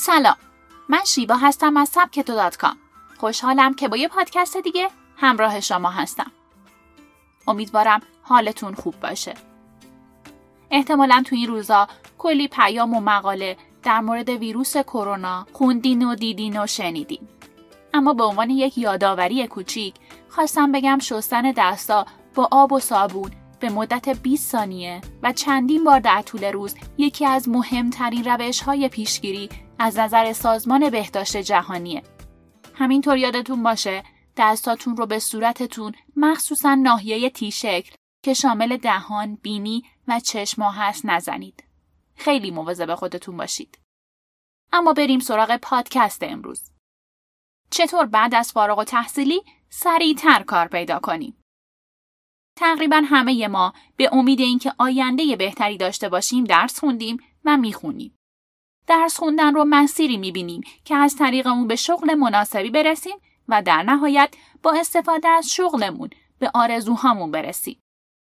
سلام. من شیبا هستم از سبکتو دات کام. خوشحالم که با یه پادکست دیگه همراه شما هستم. امیدوارم حالتون خوب باشه. احتمالا تو این روزا کلی پیام و مقاله در مورد ویروس کرونا خوندین و دیدین و شنیدین. اما به عنوان یک یادآوری کوچیک خواستم بگم شستن دستا با آب و صابون به مدت 20 ثانیه و چندین بار در طول روز یکی از مهمترین روش های پیشگیری از نظر سازمان بهداشت جهانیه. همینطور یادتون باشه دستاتون رو به صورتتون مخصوصا ناحیه تی شکل که شامل دهان، بینی و چشم هست نزنید. خیلی مواظب خودتون باشید. اما بریم سراغ پادکست امروز. چطور بعد از فارغ و تحصیلی سریعتر کار پیدا کنیم؟ تقریبا همه ما به امید اینکه آینده بهتری داشته باشیم درس خوندیم و می‌خونیم. درس خوندن رو مسیری می‌بینیم که از طریق اون به شغل مناسبی برسیم و در نهایت با استفاده از شغلمون به آرزوهامون برسیم.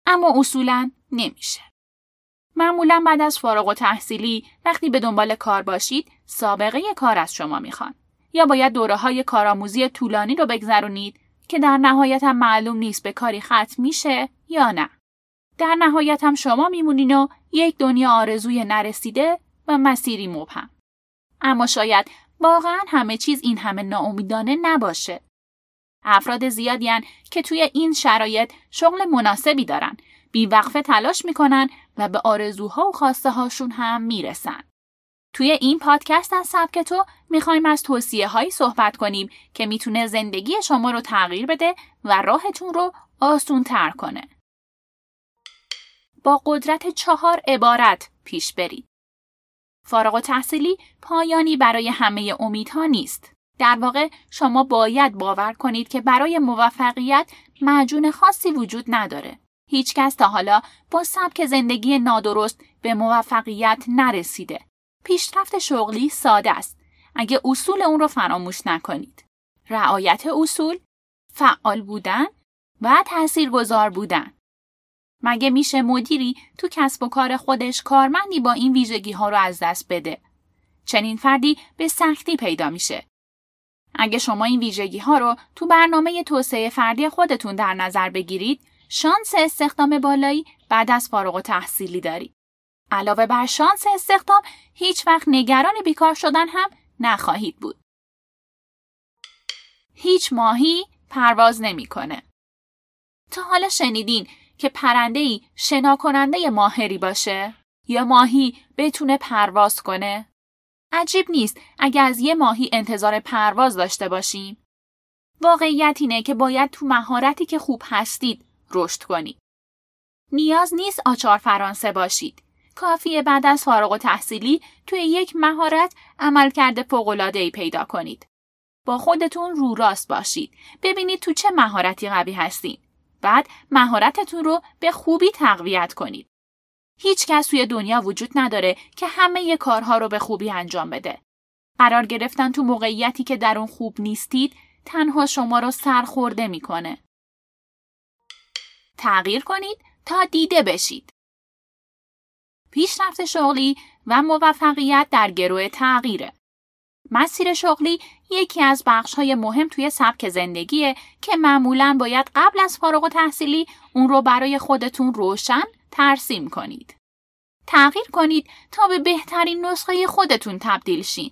اما اصولا نمیشه. معمولا بعد از فارغ و تحصیلی وقتی به دنبال کار باشید سابقه کار از شما می‌خوان. یا باید دوره های کارآموزی طولانی رو بگذرونید که در نهایت هم معلوم نیست به کاری ختم میشه یا نه. در نهایت هم شما میمونین و یک دنیا آرزوی نرسیده و مسیری مبهم. اما شاید واقعا همه چیز این همه ناامیدانه نباشه. افراد زیادی که توی این شرایط شغل مناسبی دارن، بیوقفه تلاش می‌کنن و به آرزوها و خواسته هاشون هم می‌رسن. توی این پادکست از سبک تو می‌خوایم از توصیه هایی صحبت کنیم که می‌تونه زندگی شما رو تغییر بده و راهتون رو آسون تر کنه. با قدرت چهار عبارت پیش برید. فارغ و تحصیلی پایانی برای همه امیدها نیست. در واقع شما باید باور کنید که برای موفقیت معجون خاصی وجود نداره. هیچکس تا حالا با سبک زندگی نادرست به موفقیت نرسیده. پیشرفت شغلی ساده است. اگه اصول اون رو فراموش نکنید. رعایت اصول، فعال بودن و تاثیرگذار بودن. مگه میشه مدیری تو کسب و کار خودش کارمندی با این ویژگی ها رو از دست بده؟ چنین فردی به سختی پیدا میشه. اگه شما این ویژگی ها رو تو برنامه توسعه فردی خودتون در نظر بگیرید، شانس استخدام بالایی بعد از فارغ و تحصیلی دارید. علاوه بر شانس استخدام هیچ وقت نگران بیکار شدن هم نخواهید بود. هیچ ماهی پرواز نمی‌کنه. تا حالا شنیدین که پرنده ای شنا کننده ماهری باشه یا ماهی بتونه پرواز کنه؟ عجیب نیست اگه از یه ماهی انتظار پرواز داشته باشیم. واقعیت اینه که باید تو مهارتی که خوب هستید رشد کنید. نیاز نیست آچار فرانسه باشید. کافیه بعد از فارغ و تحصیلی توی یک مهارت عملکرد فوق‌العاده‌ای پیدا کنید. با خودتون رو راست باشید. ببینید تو چه مهارتی قوی هستید. بعد مهارتتون رو به خوبی تقویت کنید. هیچ کس توی دنیا وجود نداره که همه کارها رو به خوبی انجام بده. قرار گرفتن تو موقعیتی که در اون خوب نیستید تنها شما رو سرخورده می‌کنه. تغییر کنید تا دیده بشید. پیشرفت شغلی و موفقیت در گروه تغییره. مسیر شغلی یکی از بخش های مهم توی سبک زندگیه که معمولا باید قبل از فارغ و تحصیلی اون رو برای خودتون روشن ترسیم کنید. تغییر کنید تا به بهترین نسخه خودتون تبدیل شین.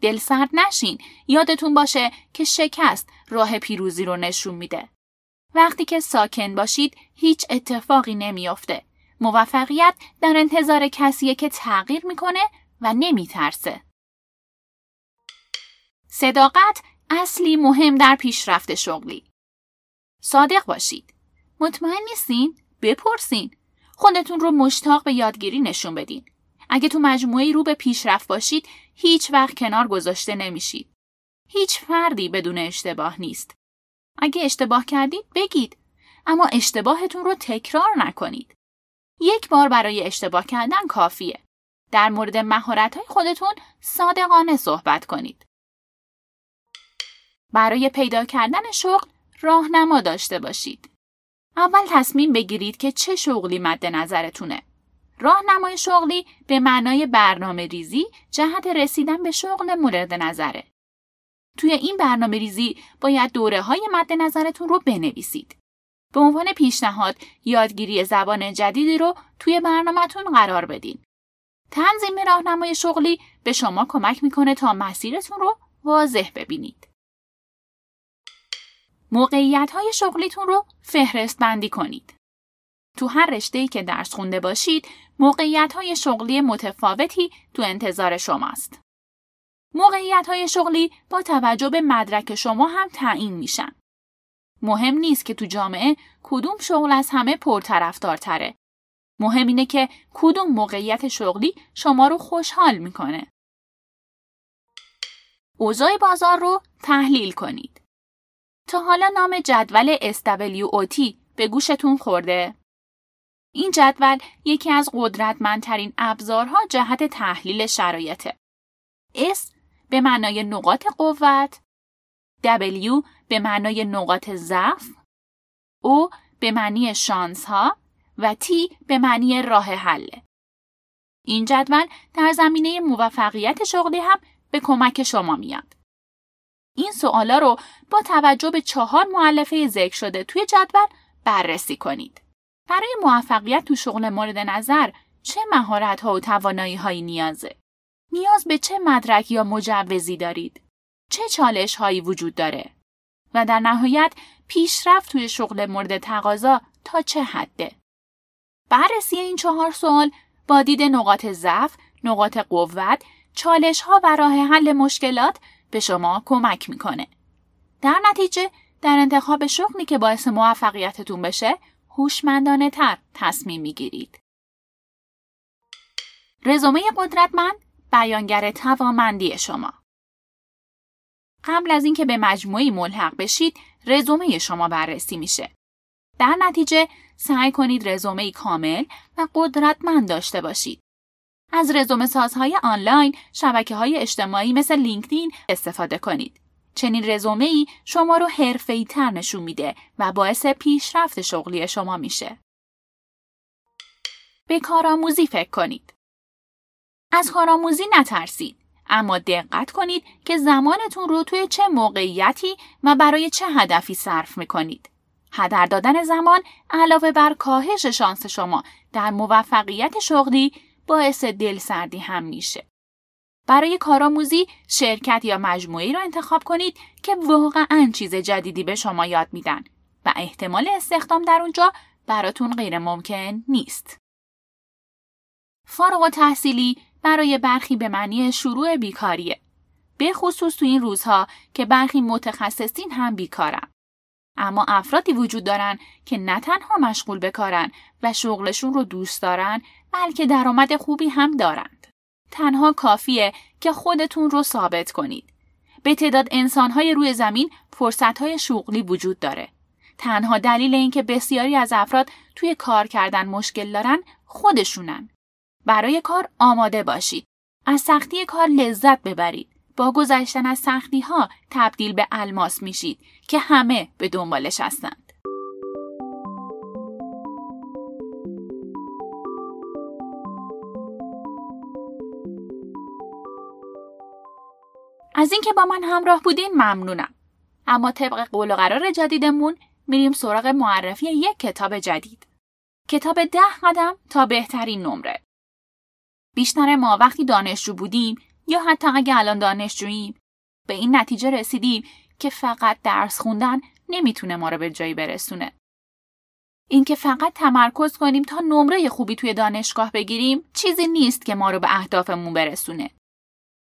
دل سرد نشین. یادتون باشه که شکست راه پیروزی رو نشون میده. وقتی که ساکن باشید هیچ اتفاقی نمیافته. موفقیت در انتظار کسیه که تغییر می‌کنه و نمیترسه. صداقت اصلی مهم در پیشرفت شغلی. صادق باشید. مطمئن نیستین؟ بپرسین. خودتون رو مشتاق به یادگیری نشون بدین. اگه تو مجموعه رو به پیشرفت باشید، هیچ وقت کنار گذاشته نمیشید. هیچ فردی بدون اشتباه نیست. اگه اشتباه کردید بگید، اما اشتباهتون رو تکرار نکنید. یک بار برای اشتباه کردن کافیه. در مورد مهارت خودتون صادقانه صحبت کنید. برای پیدا کردن شغل راهنما داشته باشید. اول تصمیم بگیرید که چه شغلی مد نظرتونه. راهنمای شغلی به معنای برنامه ریزی جهت رسیدن به شغل مورد نظره. توی این برنامه ریزی باید دوره های مد نظرتون رو بنویسید. به عنوان پیشنهاد یادگیری زبان جدیدی رو توی برنامهتون قرار بدین. تنظیم راهنمای شغلی به شما کمک می‌کنه تا مسیرتون رو واضح ببینید. موقعیت های شغلیتون رو فهرست بندی کنید. تو هر رشته که درس خونده باشید، موقعیت های شغلی متفاوتی تو انتظار شماست. موقعیت های شغلی با توجه به مدرک شما هم تعیین میشن. مهم نیست که تو جامعه کدوم شغل از همه پرطرفدارتره. مهم اینه که کدوم موقعیت شغلی شما رو خوشحال می‌کنه. اوضاع بازار رو تحلیل کنید. تا حالا نام جدول SWOT به گوشتون خورده؟ این جدول یکی از قدرتمندترین ابزارها جهت تحلیل شرایطه. S به معنای نقاط قوت، W به معنای نقاط ضعف، O به معنی شانس ها و T به معنی راه حل. این جدول در زمینه موفقیت شغلی هم به کمک شما میاد. این سوالا رو با توجه به چهار معلفه ذکر شده توی جدول بررسی کنید. برای موفقیت تو شغل مورد نظر چه مهارت ها و توانایی هایی نیازه؟ نیاز به چه مدرک یا مجوزی دارید؟ چه چالش هایی وجود داره؟ و در نهایت پیشرفت توی شغل مورد تقاضا تا چه حده؟ بررسی این چهار سوال با دید نقاط ضعف، نقاط قوت، چالش ها و راه حل مشکلات به شما کمک می‌کنه. در نتیجه در انتخاب شغلی که باعث موفقیتتون بشه هوشمندانه تر تصمیم می‌گیرید. رزومه قدرتمند بیانگر توامندی شما. قبل از اینکه به مجموعی ملحق بشید، رزومه شما بررسی میشه. در نتیجه سعی کنید رزومه کامل و قدرتمند داشته باشید. از رزومه سازهای آنلاین، شبکه های اجتماعی مثل لینکدین استفاده کنید. چنین رزومه ای شما رو حرفه‌ای تر نشون میده و باعث پیشرفت شغلی شما میشه. به کارآموزی فکر کنید. از کارآموزی نترسید. اما دقت کنید که زمانتون رو توی چه موقعیتی و برای چه هدفی صرف می‌کنید. هدر دادن زمان علاوه بر کاهش شانس شما در موفقیت شغلی باعث دلسردی هم میشه. برای کارآموزی شرکت یا مجموعی را انتخاب کنید که واقعا چیز جدیدی به شما یاد میدن و احتمال استخدام در اونجا براتون غیر ممکن نیست. فارغ و تحصیلی برای برخی به معنی شروع بیکاریه. به خصوص تو این روزها که برخی متخصصین هم بیکارن. اما افرادی وجود دارن که نه تنها مشغول بکارن و شغلشون رو دوست دارن بلکه درآمد خوبی هم دارند. تنها کافیه که خودتون رو ثابت کنید. به تعداد انسانهای روی زمین فرصتهای شغلی وجود داره. تنها دلیل اینکه بسیاری از افراد توی کار کردن مشکل دارن خودشونن. برای کار آماده باشید. از سختی کار لذت ببرید. با گذشتن از سختی ها تبدیل به الماس میشید که همه به دنبالش هستند. از اینکه با من همراه بودین ممنونم. اما طبق قول و قرار جدیدمون میریم سراغ معرفی یک کتاب جدید. کتاب ده قدم تا بهترین نمره. بیشتر ما وقتی دانشجو بودیم یا حتی اگه الان دانشجوییم به این نتیجه رسیدیم که فقط درس خوندن نمی‌تونه ما رو به جایی برسونه. اینکه فقط تمرکز کنیم تا نمره خوبی توی دانشگاه بگیریم چیزی نیست که ما رو به اهدافمون برسونه.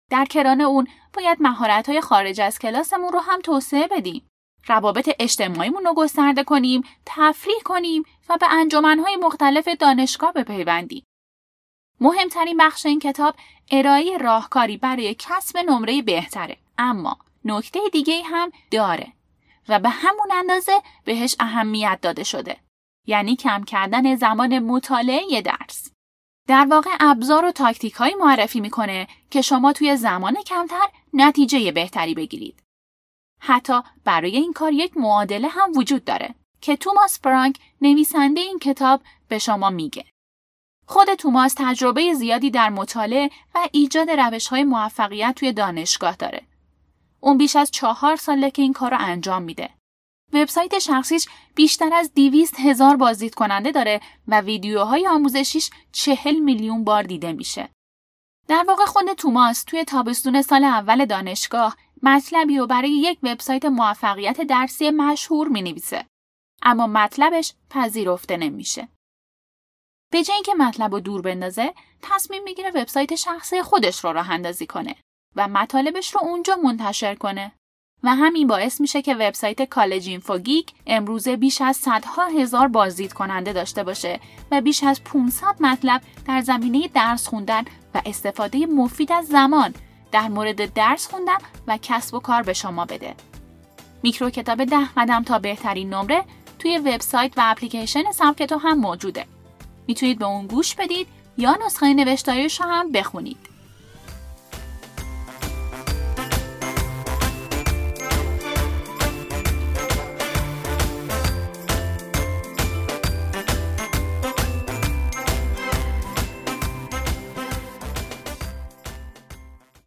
در کران اون باید مهارت خارج از کلاسمون رو هم توسعه بدیم. روابط اجتماعیمون رو گسترده کنیم، تفریح کنیم و به انجمنهای مختلف دانشگاه بپیوندیم. مهمترین بخش این کتاب ارائه راهکاری برای کسب نمره بهتره. اما نکته دیگه هم داره و به همون اندازه بهش اهمیت داده شده. یعنی کم کردن زمان مطالعه درس. در واقع ابزار و تاکتیک های معرفی می‌کنه که شما توی زمان کمتر نتیجه بهتری بگیرید. حتی برای این کار یک معادله هم وجود داره که توماس پرانک نویسنده این کتاب به شما میگه. خود توماس تجربه زیادی در مطالعه و ایجاد روش های موفقیت توی دانشگاه داره. اون بیش از چهار ساله که این کار رو انجام میده. وبسایت شخصیش بیشتر از 200 هزار بازدید کننده داره و ویدیوهای آموزشیش چهل میلیون بار دیده میشه. در واقع خود توماس توی تابستون سال اول دانشگاه مطلبی رو برای یک وبسایت موفقیت درسی مشهور می نویسه. اما مطلبش پذیرفته نمیشه. به جای اینکه مطلب رو دور بندازه، تصمیم می‌گیره وبسایت شخصی خودش رو راه اندازی کنه و مطالبش رو اونجا منتشر کنه. و همین باعث میشه که وبسایت کالج اینفوگیک امروزه بیش از صدها هزار بازدید کننده داشته باشه و بیش از 500 مطلب در زمینه درس خوندن و استفاده مفید از زمان در مورد درس خوندن و کسب و کار به شما بده. میکرو کتاب ده قدم تا بهترین نمره توی وبسایت و اپلیکیشن سبک تو هم موجوده. می‌تونید به اون گوش بدید یا نسخه نوشتاریش رو هم بخونید.